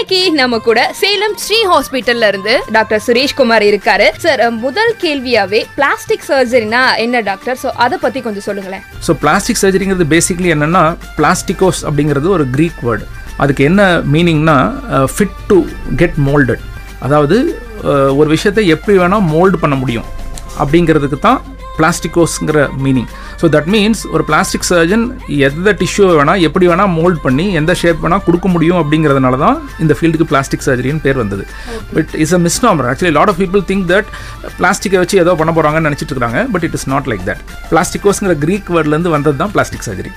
இன்னைக்கு நம்ம கூட சேலம் ஸ்ரீ ஹாஸ்பிட்டல்ல இருந்து டாக்டர் சுரேஷ்குமார் இருக்காரு. சார் முதல் கேள்வியாவே பிளாஸ்டிக் சர்ஜரினா என்ன டாக்டர்? ஸோ அதை பத்தி கொஞ்சம் சொல்லுங்களேன். ஸோ பிளாஸ்டிக் சர்ஜரிங்கிறது பேசிக்லி என்னன்னா பிளாஸ்டிகோஸ் அப்படிங்கிறது ஒரு க்ரீக் வேர்டு அதுக்கு என்ன மீனிங்னா ஃபிட் டு கெட் மோல்டட் அதாவது ஒரு விஷயத்தை எப்படி வேணால் மோல்டு பண்ண முடியும். அப்படிங்கிறதுக்கு தான் பிளாஸ்டிகோஸ்ங்கிற மீனிங் ஸோ தட் மீன்ஸ் ஒரு பிளாஸ்டிக் சர்ஜன் எந்த டிஷ்யூவை வேணால் எப்படி வேணால் மோல்ட் பண்ணி எந்த ஷேப் வேணால் கொடுக்க முடியும் அப்படிங்கிறதுனால தான் இந்த ஃபீல்டுக்கு பிளாஸ்டிக் சர்ஜரின்னு பேர் வந்தது. But is a misnomer actually lot of people think that பிளாஸ்டிக்கை வச்சு ஏதோ பண்ண போகிறாங்கன்னு நினச்சிட்டு இருக்காங்க but it is not like that பிளாஸ்டிகோஸ்ங்கிற Greek வேர்ட்லேருந்து வந்தது தான் பிளாஸ்டிக் சர்ஜரி